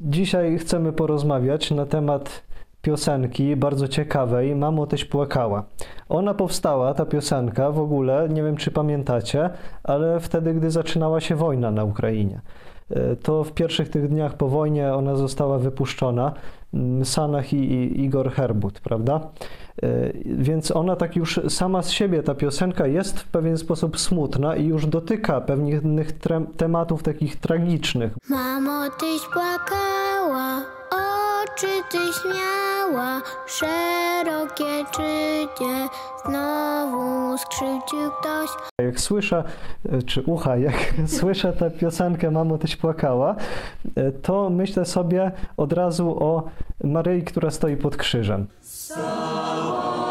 Dzisiaj chcemy porozmawiać na temat piosenki bardzo ciekawej Mamo tyś płakała. Ona powstała, ta piosenka w ogóle, nie wiem czy pamiętacie, ale wtedy, gdy zaczynała się wojna na Ukrainie. E, To w pierwszych tych dniach po wojnie ona została wypuszczona. Mm, Sanach i, i Igor Herbut, prawda? E, Więc ona tak już sama z siebie, ta piosenka jest w pewien sposób smutna i już dotyka pewnych tematów takich tragicznych. Mamo, tyś płakała, oczy tyś miała, szerokie czycie, znowu skrzywdził ktoś. Jak słyszę, e, czy ucha, jak słyszę tę piosenkę Mamo, tyś płakała, e, to myślę sobie od razu o Maryi, która stoi pod krzyżem. No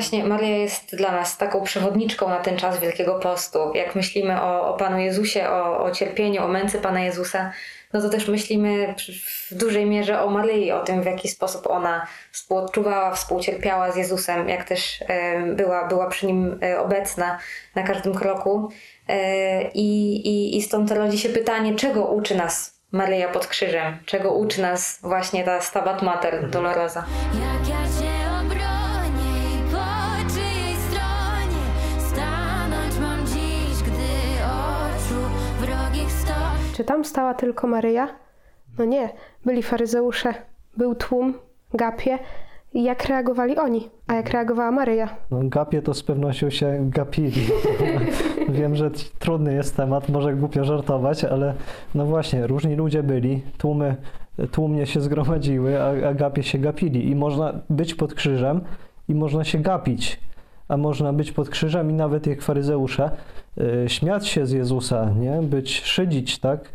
właśnie, Maria jest dla nas taką przewodniczką na ten czas Wielkiego Postu. Jak myślimy o, o Panu Jezusie, o, o cierpieniu, o męce Pana Jezusa, no to też myślimy w dużej mierze o Maryi, o tym, w jaki sposób ona współodczuwała, współcierpiała z Jezusem, jak też była, była przy Nim e, obecna na każdym kroku. E, I, i, I stąd rodzi się pytanie, czego uczy nas Maryja pod krzyżem? Czego uczy nas właśnie ta Stabat Mater Dolorosa? Czy tam stała tylko Maryja? No nie, byli faryzeusze, był tłum, gapie. I jak reagowali oni, a jak reagowała Maryja? No, gapie to z pewnością się gapili. Wiem, że trudny jest temat, może głupio żartować, ale no właśnie, różni ludzie byli, tłumy tłumnie się zgromadziły, a, a gapie się gapili. I można być pod krzyżem i można się gapić, a można być pod krzyżem i nawet jak faryzeusze, y, śmiać się z Jezusa, nie? Być, szydzić, tak?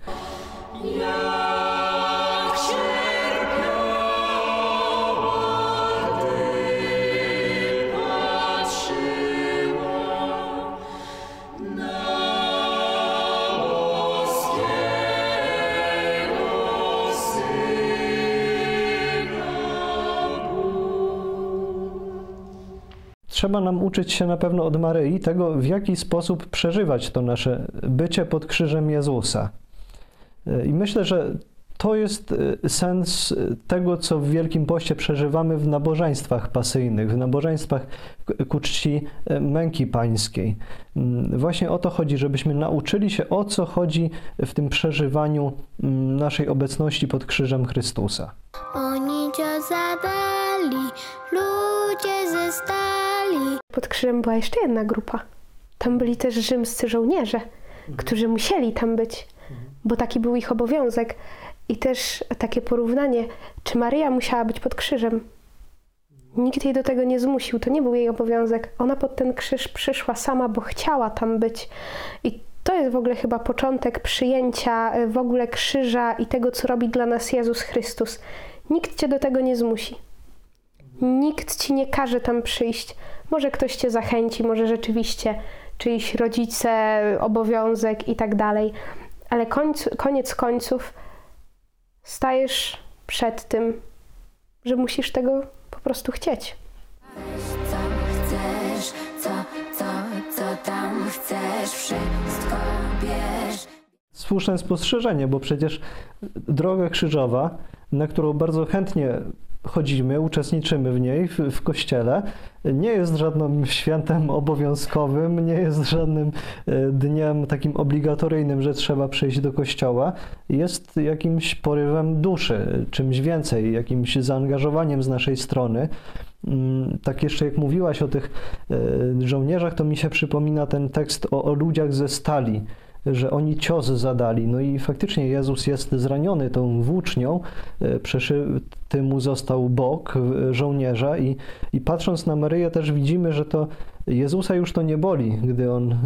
Trzeba nam uczyć się na pewno od Maryi tego, w jaki sposób przeżywać to nasze bycie pod krzyżem Jezusa. I myślę, że to jest y, sens tego, co w Wielkim Poście przeżywamy w nabożeństwach pasyjnych, w nabożeństwach ku czci y, męki pańskiej. Mm, Właśnie o to chodzi, żebyśmy nauczyli się, o co chodzi w tym przeżywaniu mm, naszej obecności pod krzyżem Chrystusa. Oni cię zadali, ludzie ze stali. Pod krzyżem była jeszcze jedna grupa. Tam byli też rzymscy żołnierze, którzy musieli tam być, bo taki był ich obowiązek. I też takie porównanie, czy Maryja musiała być pod krzyżem? Nikt jej do tego nie zmusił, to nie był jej obowiązek. Ona pod ten krzyż przyszła sama, bo chciała tam być. I to jest w ogóle chyba początek przyjęcia y, w ogóle krzyża i tego, co robi dla nas Jezus Chrystus. Nikt cię do tego nie zmusi. Nikt ci nie każe tam przyjść. Może ktoś cię zachęci, może rzeczywiście czyjś rodzice, obowiązek i tak dalej. Ale końc, koniec końców stajesz przed tym, że musisz tego po prostu chcieć. Co chcesz, co, co, co tam chcesz, wszystko bierz. Słuszne spostrzeżenie, bo przecież droga krzyżowa, na którą bardzo chętnie chodzimy, uczestniczymy w niej, w, w kościele, nie jest żadnym świętem obowiązkowym, nie jest żadnym e, dniem takim obligatoryjnym, że trzeba przyjść do kościoła. Jest jakimś porywem duszy, czymś więcej, jakimś zaangażowaniem z naszej strony. Mm, Tak jeszcze jak mówiłaś o tych e, żołnierzach, to mi się przypomina ten tekst o, o ludziach ze stali, że oni cios zadali. No i faktycznie Jezus jest zraniony tą włócznią, e, przeszyty mu został bok e, żołnierza i, i patrząc na Maryję też widzimy, że to Jezusa już to nie boli, gdy on e,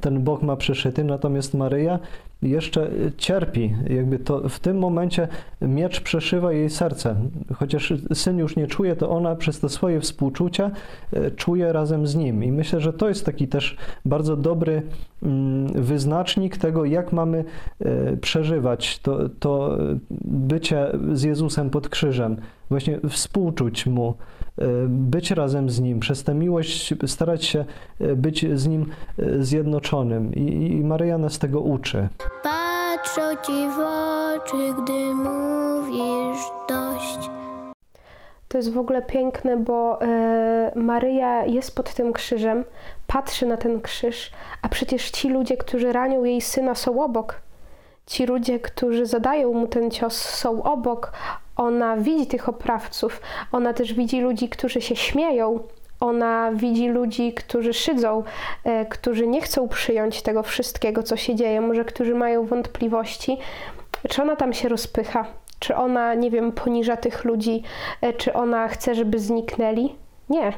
ten bok ma przeszyty, natomiast Maryja jeszcze cierpi. Jakby to w tym momencie miecz przeszywa jej serce. Chociaż syn już nie czuje, to ona przez to swoje współczucie e, czuje razem z nim. I myślę, że to jest taki też bardzo dobry mm, wyznacznik tego, jak mamy e, przeżywać to, to bycie z Jezusem pod krzyżem. Właśnie współczuć Mu, być razem z Nim, przez tę miłość starać się e, być z Nim e, zjednoczonym. I, i Maryja nas tego uczy. Patrzą ci w oczy, gdy mówisz dość. To jest w ogóle piękne, bo e, Maryja jest pod tym krzyżem, patrzy na ten krzyż, a przecież ci ludzie, którzy ranią jej syna, są obok. Ci ludzie, którzy zadają mu ten cios, są obok. Ona widzi tych oprawców, ona też widzi ludzi, którzy się śmieją. Ona widzi ludzi, którzy szydzą, e, którzy nie chcą przyjąć tego wszystkiego, co się dzieje, może którzy mają wątpliwości. Czy ona tam się rozpycha? Czy ona, nie wiem, poniża tych ludzi? E, Czy ona chce, żeby zniknęli? Nie.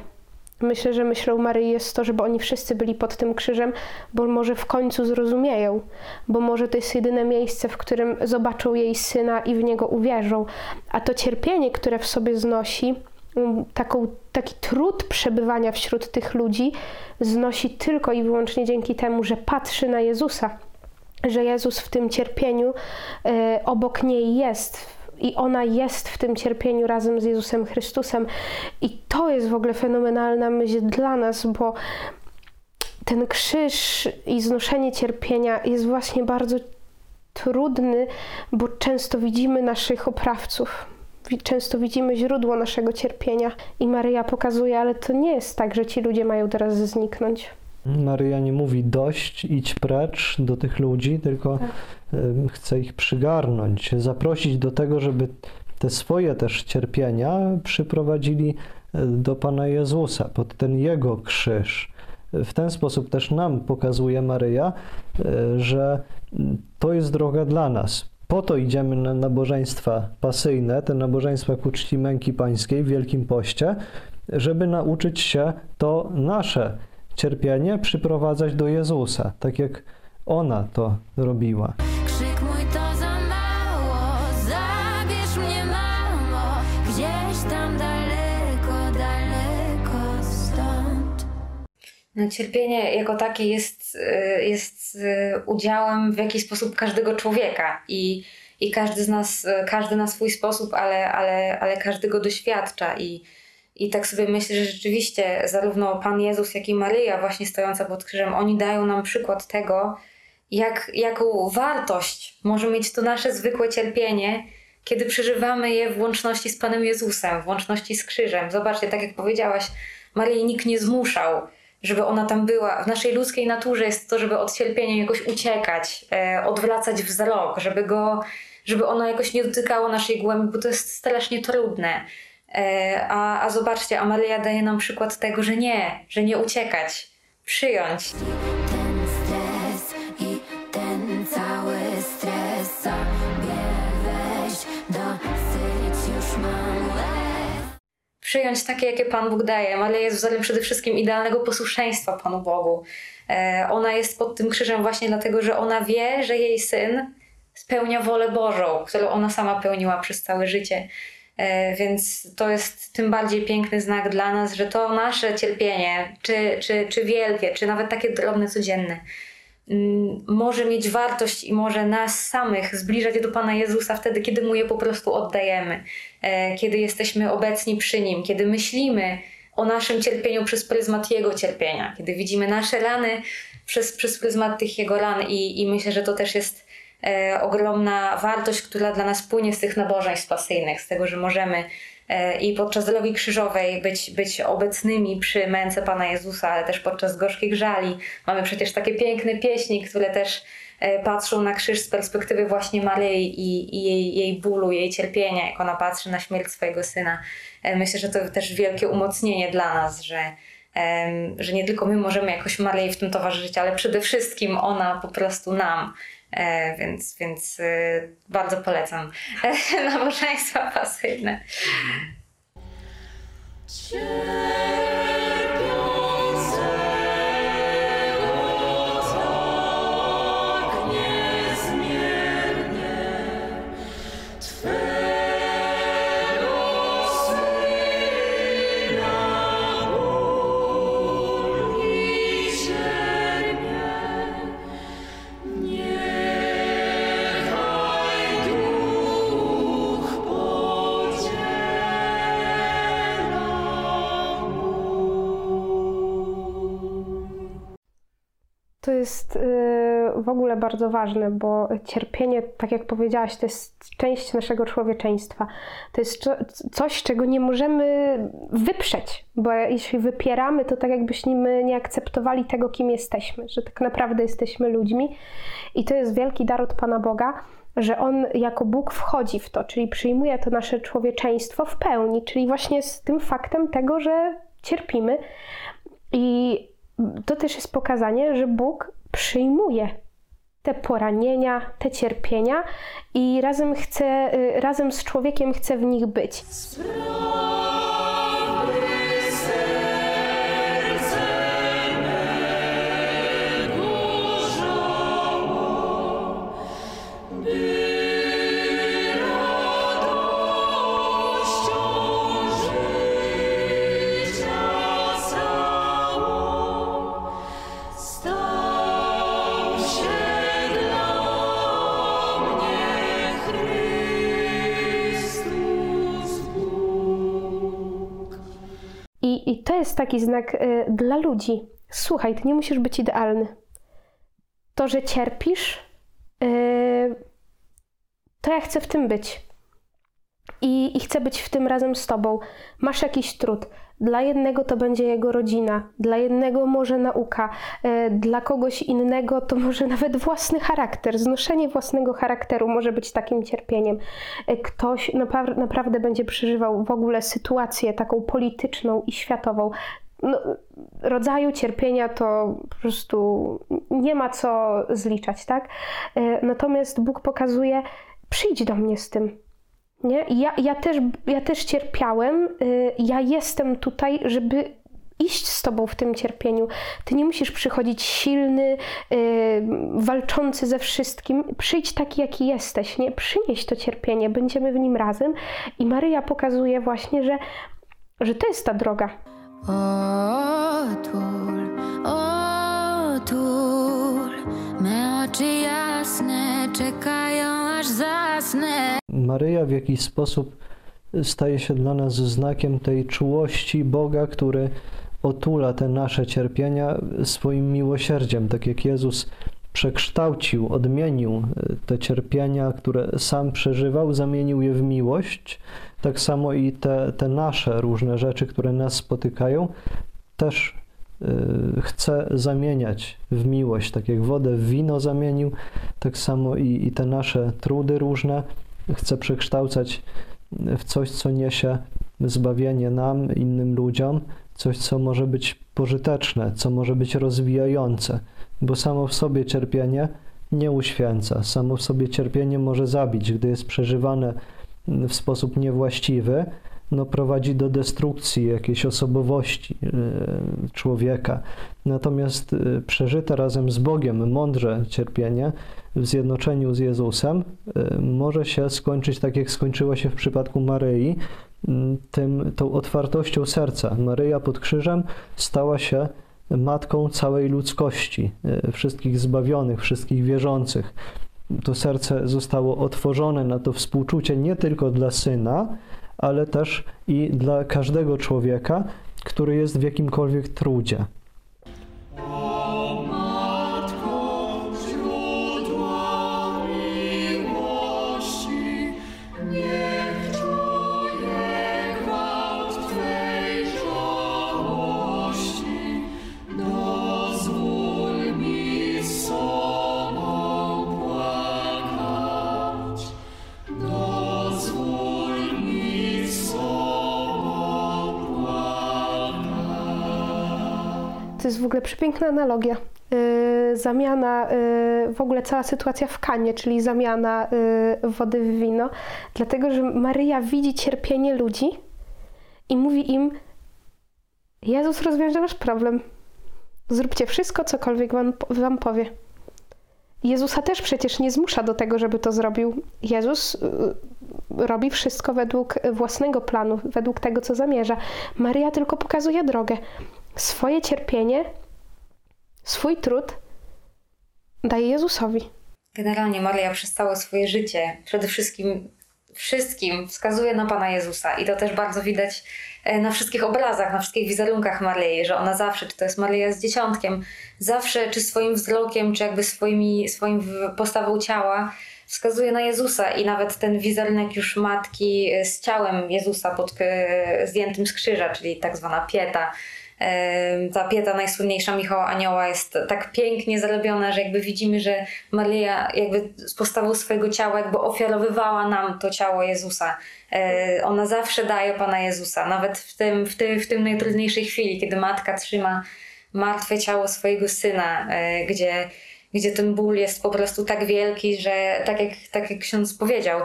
Myślę, że myślą Maryi jest to, żeby oni wszyscy byli pod tym krzyżem, bo może w końcu zrozumieją, bo może to jest jedyne miejsce, w którym zobaczą jej syna i w niego uwierzą. A to cierpienie, które w sobie znosi, mm, taką, taki trud przebywania wśród tych ludzi, znosi tylko i wyłącznie dzięki temu, że patrzy na Jezusa, że Jezus w tym cierpieniu e, obok niej jest. I ona jest w tym cierpieniu razem z Jezusem Chrystusem. I to jest w ogóle fenomenalna myśl dla nas, bo ten krzyż i znoszenie cierpienia jest właśnie bardzo trudny, bo często widzimy naszych oprawców. Często widzimy źródło naszego cierpienia i Maryja pokazuje, ale to nie jest tak, że ci ludzie mają teraz zniknąć. Maryja nie mówi dość, idź precz do tych ludzi, tylko em, chce ich przygarnąć, zaprosić do tego, żeby te swoje też cierpienia przyprowadzili e, do Pana Jezusa, pod ten Jego krzyż. W ten sposób też nam pokazuje Maryja, e, że to jest droga dla nas. Po to idziemy na nabożeństwa pasyjne, te nabożeństwa ku czci męki pańskiej w Wielkim Poście, żeby nauczyć się to nasze cierpienie przyprowadzać do Jezusa, tak jak ona to robiła. Krzyk mój to za mało, zabierz mnie mamo, gdzieś tam daleko, daleko stąd. No, cierpienie jako takie jest, y, jest y, udziałem w jakiś sposób każdego człowieka i, i każdy z nas, y, każdy na swój sposób, ale, ale, ale każdy go doświadcza i, i tak sobie myślę, że rzeczywiście zarówno Pan Jezus, jak i Maryja właśnie stojąca pod krzyżem, oni dają nam przykład tego, jak, jaką wartość może mieć to nasze zwykłe cierpienie, kiedy przeżywamy je w łączności z Panem Jezusem, w łączności z krzyżem. Zobaczcie, tak jak powiedziałaś, Maryi nikt nie zmuszał, żeby ona tam była. W naszej ludzkiej naturze jest to, żeby od cierpienia jakoś uciekać, e, odwracać wzrok, żeby go, żeby ono jakoś nie dotykało naszej głębi, bo to jest strasznie trudne. E, a, a zobaczcie, a Maryja daje nam przykład tego, że nie, że nie uciekać, przyjąć. Ten stres i ten cały stres sobie weź, dosyć już mam łez. przyjąć takie, jakie Pan Bóg daje. Maria jest wzorem przede wszystkim idealnego posłuszeństwa Panu Bogu. E, Ona jest pod tym krzyżem właśnie dlatego, że ona wie, że jej syn spełnia wolę Bożą, którą ona sama pełniła przez całe życie. E, Więc to jest tym bardziej piękny znak dla nas, że to nasze cierpienie, czy, czy, czy wielkie, czy nawet takie drobne, codzienne, mm, może mieć wartość i może nas samych zbliżać do Pana Jezusa wtedy, kiedy Mu je po prostu oddajemy, e, kiedy jesteśmy obecni przy Nim, kiedy myślimy o naszym cierpieniu przez pryzmat Jego cierpienia, kiedy widzimy nasze rany przez, przez pryzmat tych Jego ran i, i myślę, że to też jest e, ogromna wartość, która dla nas płynie z tych nabożeństw pasyjnych, z tego, że możemy e, i podczas drogi krzyżowej być, być obecnymi przy męce Pana Jezusa, ale też podczas gorzkich żali. Mamy przecież takie piękne pieśni, które też e, patrzą na krzyż z perspektywy właśnie Maryi i, i jej, jej bólu, jej cierpienia, jak ona patrzy na śmierć swojego syna. E, Myślę, że to też wielkie umocnienie dla nas, że, że nie tylko my możemy jakoś Maryi w tym towarzyszyć, ale przede wszystkim ona po prostu nam. E, więc więc e, bardzo polecam nabożeństwa pasyjne. Cierpiącego jest y, w ogóle bardzo ważne, bo cierpienie, tak jak powiedziałaś, to jest część naszego człowieczeństwa. To jest co- coś, czego nie możemy wyprzeć, bo jeśli wypieramy, to tak jakbyśmy nie akceptowali tego, kim jesteśmy, że tak naprawdę jesteśmy ludźmi. I to jest wielki dar od Pana Boga, że On jako Bóg wchodzi w to, czyli przyjmuje to nasze człowieczeństwo w pełni, czyli właśnie z tym faktem tego, że cierpimy. I to też jest pokazanie, że Bóg przyjmuje te poranienia, te cierpienia i razem chce, y, razem z człowiekiem chce w nich być. I, to jest taki znak y, dla ludzi. Słuchaj, ty nie musisz być idealny. To, że cierpisz, y, to ja chcę w tym być. I, I chcę być w tym razem z tobą. Masz jakiś trud. Dla jednego to będzie jego rodzina, dla jednego może nauka, y, dla kogoś innego to może nawet własny charakter. Znoszenie własnego charakteru może być takim cierpieniem. Y, Ktoś napra- naprawdę będzie przeżywał w ogóle sytuację taką polityczną i światową. No, rodzaju cierpienia to po prostu nie ma co zliczać, tak? Y, Natomiast Bóg pokazuje, przyjdź do mnie z tym. Nie? Ja, ja, też, ja też cierpiałem, y, ja jestem tutaj, żeby iść z Tobą w tym cierpieniu. Ty nie musisz przychodzić silny, y, walczący ze wszystkim. Przyjdź taki, jaki jesteś, nie? Przynieś to cierpienie, będziemy w nim razem. I Maryja pokazuje właśnie, że, że to jest ta droga. Otul, otul, me oczy jasne czekają aż zasnę. Maryja w jakiś sposób staje się dla nas znakiem tej czułości Boga, który otula te nasze cierpienia swoim miłosierdziem, tak jak Jezus przekształcił, odmienił e, te cierpienia, które sam przeżywał, zamienił je w miłość. Tak samo i te, te nasze różne rzeczy, które nas spotykają, też y, chce zamieniać w miłość, tak jak wodę w wino zamienił, tak samo i, i te nasze trudy różne chce przekształcać w coś, co niesie zbawienie nam, innym ludziom, coś, co może być pożyteczne, co może być rozwijające, bo samo w sobie cierpienie nie uświęca, samo w sobie cierpienie może zabić, gdy jest przeżywane w sposób niewłaściwy, no, prowadzi do destrukcji jakiejś osobowości y, człowieka. Natomiast y, przeżyte razem z Bogiem mądrze cierpienie w zjednoczeniu z Jezusem y, może się skończyć tak, jak skończyło się w przypadku Maryi, y, tym, tą otwartością serca. Maryja pod krzyżem stała się matką całej ludzkości, wszystkich zbawionych, wszystkich wierzących. To serce zostało otworzone na to współczucie nie tylko dla syna, ale też i dla każdego człowieka, który jest w jakimkolwiek trudzie. To jest w ogóle przepiękna analogia. Yy, zamiana, yy, w ogóle cała sytuacja w Kanie, czyli zamiana yy, wody w wino, dlatego że Maryja widzi cierpienie ludzi i mówi im: Jezus rozwiąże wasz problem. Zróbcie wszystko, cokolwiek wam, wam powie. Jezusa też przecież nie zmusza do tego, żeby to zrobił. Jezus robi wszystko według własnego planu, według tego, co zamierza. Maryja tylko pokazuje drogę. Swoje cierpienie, swój trud daje Jezusowi. Generalnie Maria przez całe swoje życie, przede wszystkim wszystkim wskazuje na Pana Jezusa i to też bardzo widać e, na wszystkich obrazach, na wszystkich wizerunkach Maryi, że ona zawsze, czy to jest Maryja z dzieciątkiem, zawsze czy swoim wzrokiem, czy jakby swoimi, swoim postawą ciała wskazuje na Jezusa i nawet ten wizerunek już matki e, z ciałem Jezusa pod, e, zdjętym z krzyża, czyli tak zwana pieta, ta pieta najsłynniejsza Michała Anioła jest tak pięknie zrobiona, że jakby widzimy, że Maryja jakby z postawą swojego ciała jakby ofiarowywała nam to ciało Jezusa. E, Ona zawsze daje Pana Jezusa, nawet w tym, w tym, w tym najtrudniejszej chwili, kiedy matka trzyma martwe ciało swojego syna, e, gdzie, gdzie ten ból jest po prostu tak wielki, że tak jak, tak jak ksiądz powiedział,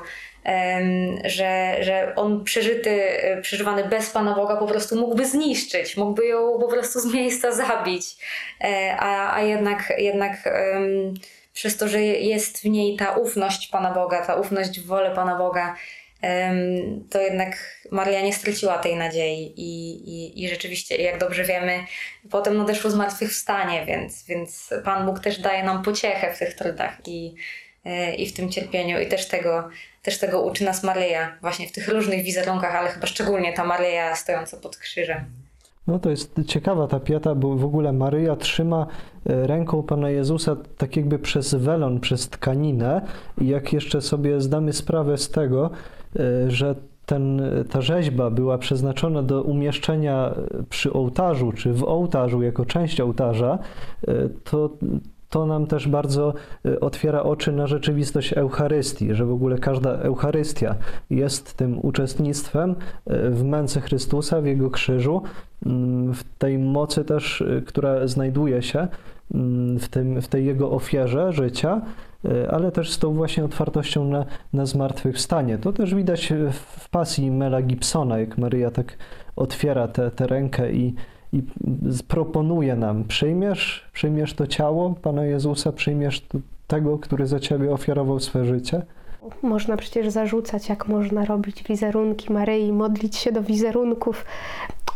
że, że on przeżyty, e, przeżywany bez Pana Boga po prostu mógłby zniszczyć, mógłby ją po prostu z miejsca zabić, E, a, a jednak, jednak przez to, że jest w niej ta ufność Pana Boga, ta ufność w wolę Pana Boga, to jednak Maria nie straciła tej nadziei i, i, i rzeczywiście, jak dobrze wiemy, potem nadeszło zmartwychwstanie, więc, więc Pan Bóg też daje nam pociechę w tych trudach i, e, i w tym cierpieniu i też tego, też tego uczy nas Maryja, właśnie w tych różnych wizerunkach, ale chyba szczególnie ta Maryja stojąca pod krzyżem. No to jest ciekawa ta pieta, bo w ogóle Maryja trzyma e, ręką Pana Jezusa tak jakby przez welon, przez tkaninę i jak jeszcze sobie zdamy sprawę z tego, e, że ten, ta rzeźba była przeznaczona do umieszczenia przy ołtarzu, czy w ołtarzu jako część ołtarza, e, to to nam też bardzo e, otwiera oczy na rzeczywistość Eucharystii, że w ogóle każda Eucharystia jest tym uczestnictwem e, w męce Chrystusa, w Jego krzyżu, mm, w tej mocy też, e, która znajduje się mm, w, tym, w tej Jego ofierze życia, ale też z tą właśnie otwartością na, na zmartwychwstanie. To też widać w, pasji Mela Gibsona, jak Maryja tak otwiera tę rękę i, i proponuje nam, przyjmiesz, przyjmiesz to ciało Pana Jezusa, przyjmiesz tego, który za Ciebie ofiarował swe życie. Można przecież zarzucać, jak można robić wizerunki Maryi, modlić się do wizerunków.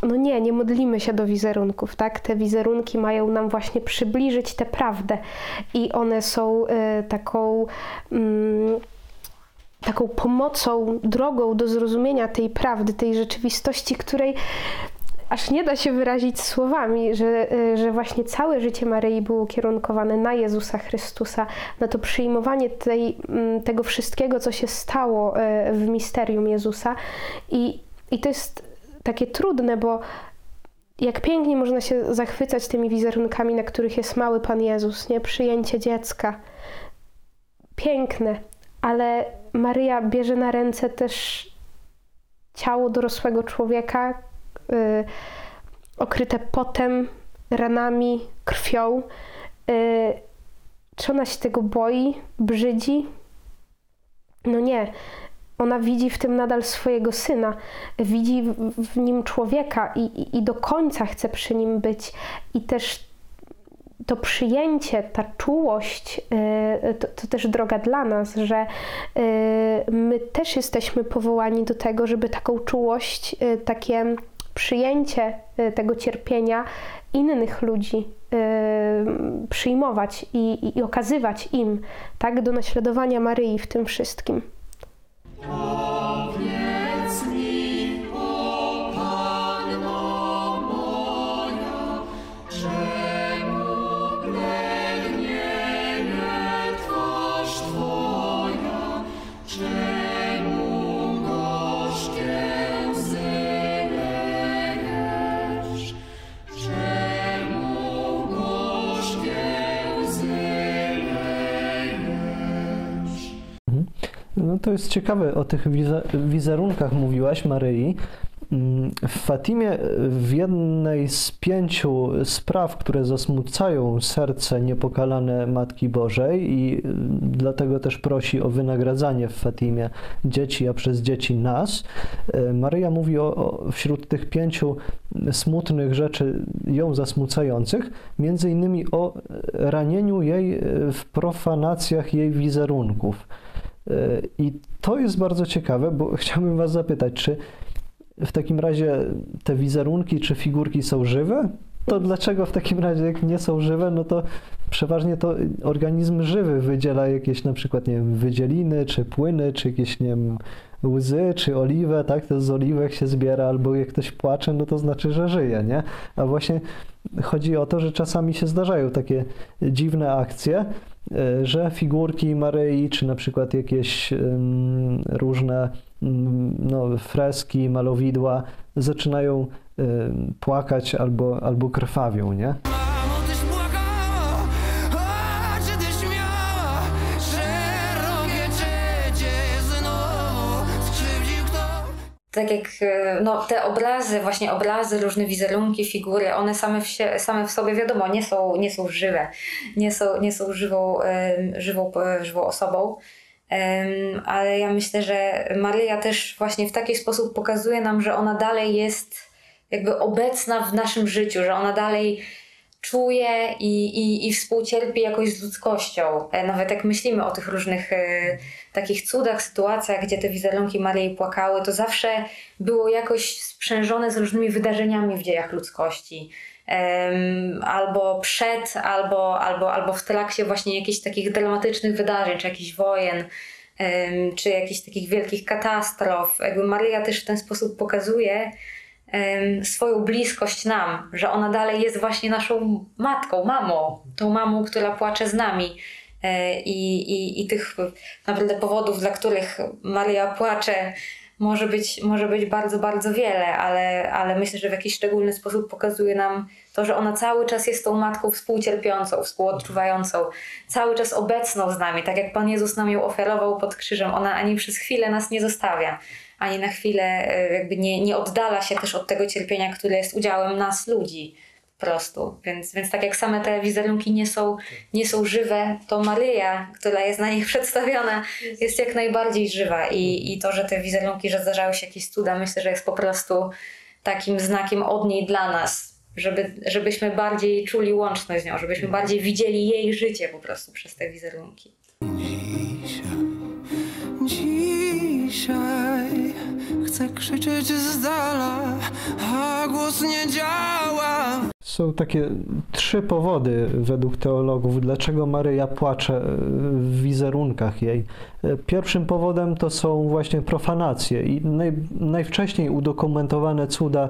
No nie, nie modlimy się do wizerunków, tak? Te wizerunki mają nam właśnie przybliżyć tę prawdę i one są e, taką. Mm, taką pomocą, drogą do zrozumienia tej prawdy, tej rzeczywistości, której aż nie da się wyrazić słowami, że, y, że właśnie całe życie Maryi było ukierunkowane na Jezusa Chrystusa, na to przyjmowanie tej, mm, tego wszystkiego, co się stało y, w misterium Jezusa. I, I to jest takie trudne, bo jak pięknie można się zachwycać tymi wizerunkami, na których jest mały Pan Jezus, nie? Przyjęcie dziecka. Piękne, ale Maryja bierze na ręce też ciało dorosłego człowieka, y, okryte potem, ranami, krwią. Y, czy ona się tego boi, brzydzi? No nie. Ona widzi w tym nadal swojego syna, widzi w, w nim człowieka i, i, i do końca chce przy nim być. I też to przyjęcie, ta czułość, y, to, to też droga dla nas, że y, my też jesteśmy powołani do tego, żeby taką czułość, y, takie przyjęcie y, tego cierpienia innych ludzi y, przyjmować i, i, i okazywać im, tak, do naśladowania Maryi w tym wszystkim. To jest ciekawe, o tych wize- wizerunkach mówiłaś, Maryi. Mm, W Fatimie w jednej z pięciu spraw, które zasmucają serce niepokalane Matki Bożej i y, dlatego też prosi o wynagradzanie w Fatimie dzieci, a przez dzieci nas, y, Maryja mówi o, o wśród tych pięciu smutnych rzeczy ją zasmucających, między innymi o ranieniu jej w profanacjach jej wizerunków. Y, I to jest bardzo ciekawe, bo chciałbym Was zapytać, czy w takim razie te wizerunki czy figurki są żywe? To dlaczego w takim razie, jak nie są żywe, no to przeważnie to organizm żywy wydziela jakieś na przykład, nie wiem, wydzieliny, czy płyny, czy jakieś, nie wiem, łzy czy oliwę, tak? To z oliwek się zbiera, albo jak ktoś płacze, no to znaczy, że żyje, nie? A właśnie chodzi o to, że czasami się zdarzają takie dziwne akcje, że figurki Maryi, czy na przykład jakieś różne ym, no, freski, malowidła zaczynają płakać albo, albo krwawią, nie? Tak jak e, no, te obrazy, właśnie obrazy, różne wizerunki, figury, one same w, się, same w sobie, wiadomo, nie są, nie są żywe, nie są, nie są żywą, żywą, żywą osobą. Ale ja myślę, że Maryja też właśnie w taki sposób pokazuje nam, że ona dalej jest jakby obecna w naszym życiu, że ona dalej czuje i, i, i współcierpi jakoś z ludzkością. E, Nawet jak myślimy o tych różnych e, takich cudach, sytuacjach, gdzie te wizerunki Maryi płakały, to zawsze było jakoś sprzężone z różnymi wydarzeniami w dziejach ludzkości. Em, albo przed, albo, albo, albo w trakcie właśnie jakichś takich dramatycznych wydarzeń, czy jakichś wojen, em, czy jakichś takich wielkich katastrof. Jakby Maryja też w ten sposób pokazuje, swoją bliskość nam, że ona dalej jest właśnie naszą matką, mamą, tą mamą, która płacze z nami. E, I, i, I tych naprawdę powodów, dla których Maria płacze, może być, może być bardzo, bardzo wiele, ale, ale myślę, że w jakiś szczególny sposób pokazuje nam to, że ona cały czas jest tą matką współcierpiącą, współodczuwającą, cały czas obecną z nami, tak jak Pan Jezus nam ją ofiarował pod krzyżem. Ona ani przez chwilę nas nie zostawia, ani na chwilę e, jakby nie, nie oddala się też od tego cierpienia, które jest udziałem nas, ludzi. Po prostu. Więc, więc tak jak same te wizerunki nie są, nie są żywe, to Maryja, która jest na nich przedstawiona, jest jak najbardziej żywa. I, I to, że te wizerunki, że zdarzały się jakieś cuda, myślę, że jest po prostu takim znakiem od niej dla nas, żeby, żebyśmy bardziej czuli łączność z nią, żebyśmy bardziej widzieli jej życie po prostu przez te wizerunki. Dzisiaj chcę krzyczeć z dala, a głos nie działa. Są takie trzy powody według teologów, dlaczego Maryja płacze w wizerunkach jej. Pierwszym powodem to są właśnie profanacje i naj, najwcześniej udokumentowane cuda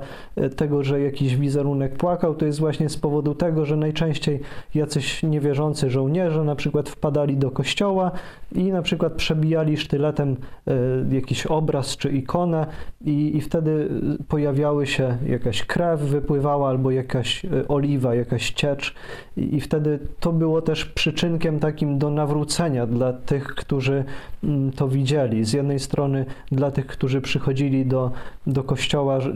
tego, że jakiś wizerunek płakał, to jest właśnie z powodu tego, że najczęściej jacyś niewierzący żołnierze na przykład wpadali do kościoła i na przykład przebijali sztyletem e, jakiś obraz czy ikonę i, i wtedy pojawiały się jakaś krew wypływała albo jakaś e, oliwa, jakaś ciecz i, i wtedy to było też przyczynkiem takim do nawrócenia dla tych, którzy to widzieli. Z jednej strony dla tych, którzy przychodzili do, do kościoła, że,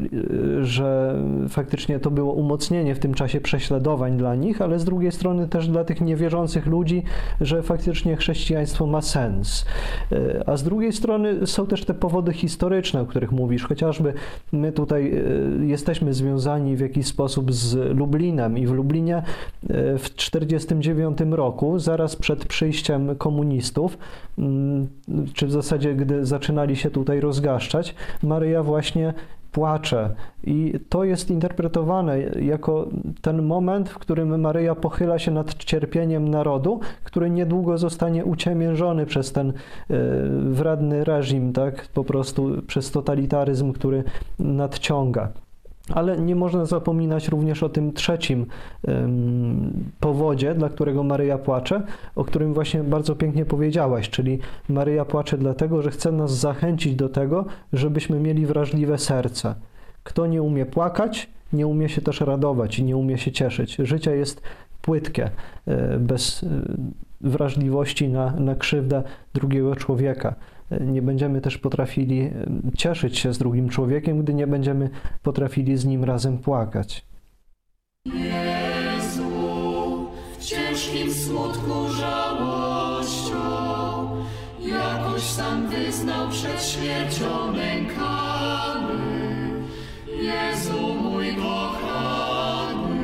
że faktycznie to było umocnienie w tym czasie prześladowań dla nich, ale z drugiej strony też dla tych niewierzących ludzi, że faktycznie chrześcijaństwo ma sens. E, A z drugiej strony są też te powody historyczne, o których mówisz, chociażby my tutaj e, jesteśmy związani w jakiś sposób z Lublinem i w Lublinie e, w 1949 roku, zaraz przed przyjściem komunistów, mm, czy w zasadzie gdy zaczynali się tutaj rozgaszczać, Maryja właśnie płacze. I to jest interpretowane jako ten moment, w którym Maryja pochyla się nad cierpieniem narodu, który niedługo zostanie uciemiężony przez ten e, wredny reżim, tak? Po prostu przez totalitaryzm, który nadciąga. Ale nie można zapominać również o tym trzecim powodzie, dla którego Maryja płacze, o którym właśnie bardzo pięknie powiedziałaś, czyli Maryja płacze dlatego, że chce nas zachęcić do tego, żebyśmy mieli wrażliwe serce. Kto nie umie płakać, nie umie się też radować i nie umie się cieszyć. Życie jest płytkie, e, bez e, wrażliwości na, na krzywdę drugiego człowieka. Nie będziemy też potrafili cieszyć się z drugim człowiekiem, gdy nie będziemy potrafili z nim razem płakać. Jezu, w ciężkim smutku żałością, jakoś sam wyznał przed śmiercią nękany. Jezu mój kochany.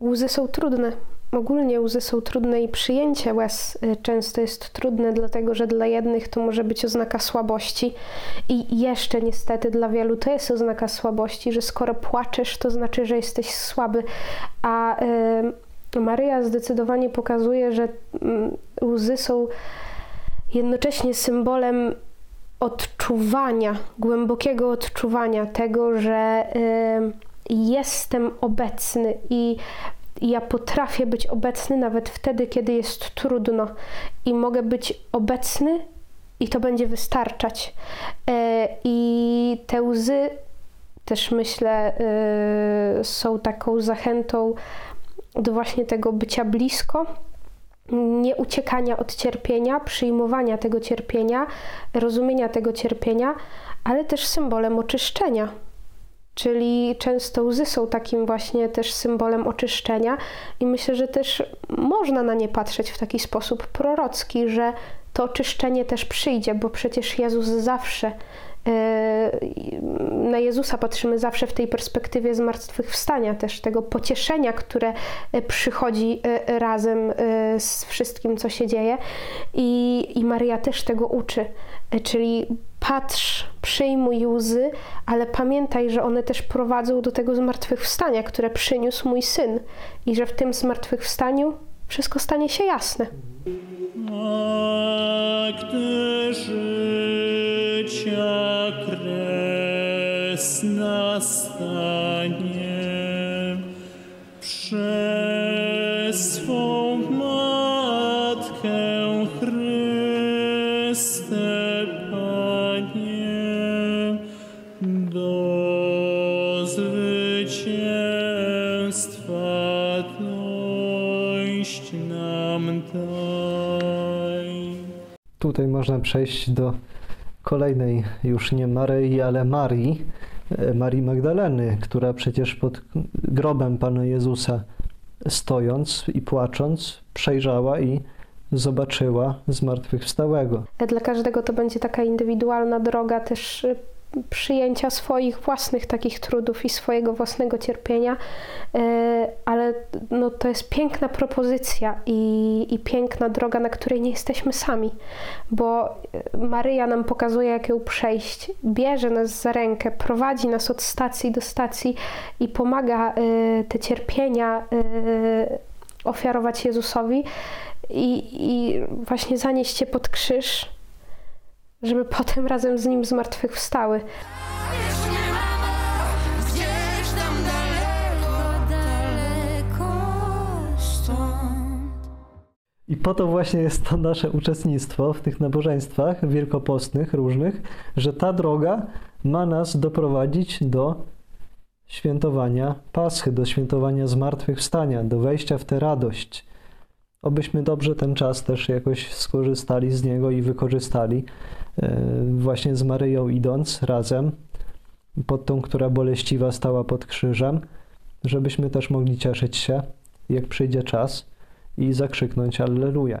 Łzy są trudne. Ogólnie łzy są trudne i przyjęcie łez y, często jest trudne, dlatego że dla jednych to może być oznaka słabości i jeszcze niestety dla wielu to jest oznaka słabości, że skoro płaczesz, to znaczy, że jesteś słaby. A y, Maryja zdecydowanie pokazuje, że mm, łzy są jednocześnie symbolem odczuwania, głębokiego odczuwania tego, że y, jestem obecny i i ja potrafię być obecny nawet wtedy, kiedy jest trudno, i mogę być obecny, i to będzie wystarczać. E, I te łzy też myślę, y, są taką zachętą do właśnie tego bycia blisko, nie uciekania od cierpienia, przyjmowania tego cierpienia, rozumienia tego cierpienia, ale też symbolem oczyszczenia. Czyli często łzy są takim właśnie też symbolem oczyszczenia, i myślę, że też można na nie patrzeć w taki sposób prorocki, że to oczyszczenie też przyjdzie, bo przecież Jezus zawsze na Jezusa patrzymy zawsze w tej perspektywie zmartwychwstania, też tego pocieszenia, które e, przychodzi e, razem e, z wszystkim, co się dzieje. I, i Maria też tego uczy, czyli patrz, przyjmuj łzy, ale pamiętaj, że one też prowadzą do tego zmartwychwstania, które przyniósł mój syn, i że w tym zmartwychwstaniu wszystko stanie się jasne. A gdy życia kres nastanie, przez swą Tutaj można przejść do kolejnej już nie Maryi, ale Marii, e, Marii Magdaleny, która przecież pod grobem Pana Jezusa stojąc i płacząc przejrzała i zobaczyła zmartwychwstałego. Dla każdego to będzie taka indywidualna droga też y, przyjęcia swoich własnych takich trudów i swojego własnego cierpienia, y, ale no, to jest piękna propozycja i, i piękna droga, na której nie jesteśmy sami, bo y, Maryja nam pokazuje, jak ją przejść, bierze nas za rękę, prowadzi nas od stacji do stacji i pomaga y, te cierpienia ofiarować Jezusowi i, i właśnie zanieść je pod krzyż, żeby potem razem z nim zmartwychwstały. I po to właśnie jest to nasze uczestnictwo w tych nabożeństwach wielkopostnych różnych, że ta droga ma nas doprowadzić do świętowania Paschy, do świętowania zmartwychwstania, do wejścia w tę radość. Obyśmy dobrze ten czas też jakoś skorzystali z niego i wykorzystali, e, właśnie z Maryją idąc razem pod tą, która boleściwa stała pod krzyżem, żebyśmy też mogli cieszyć się, jak przyjdzie czas i zakrzyknąć Alleluja.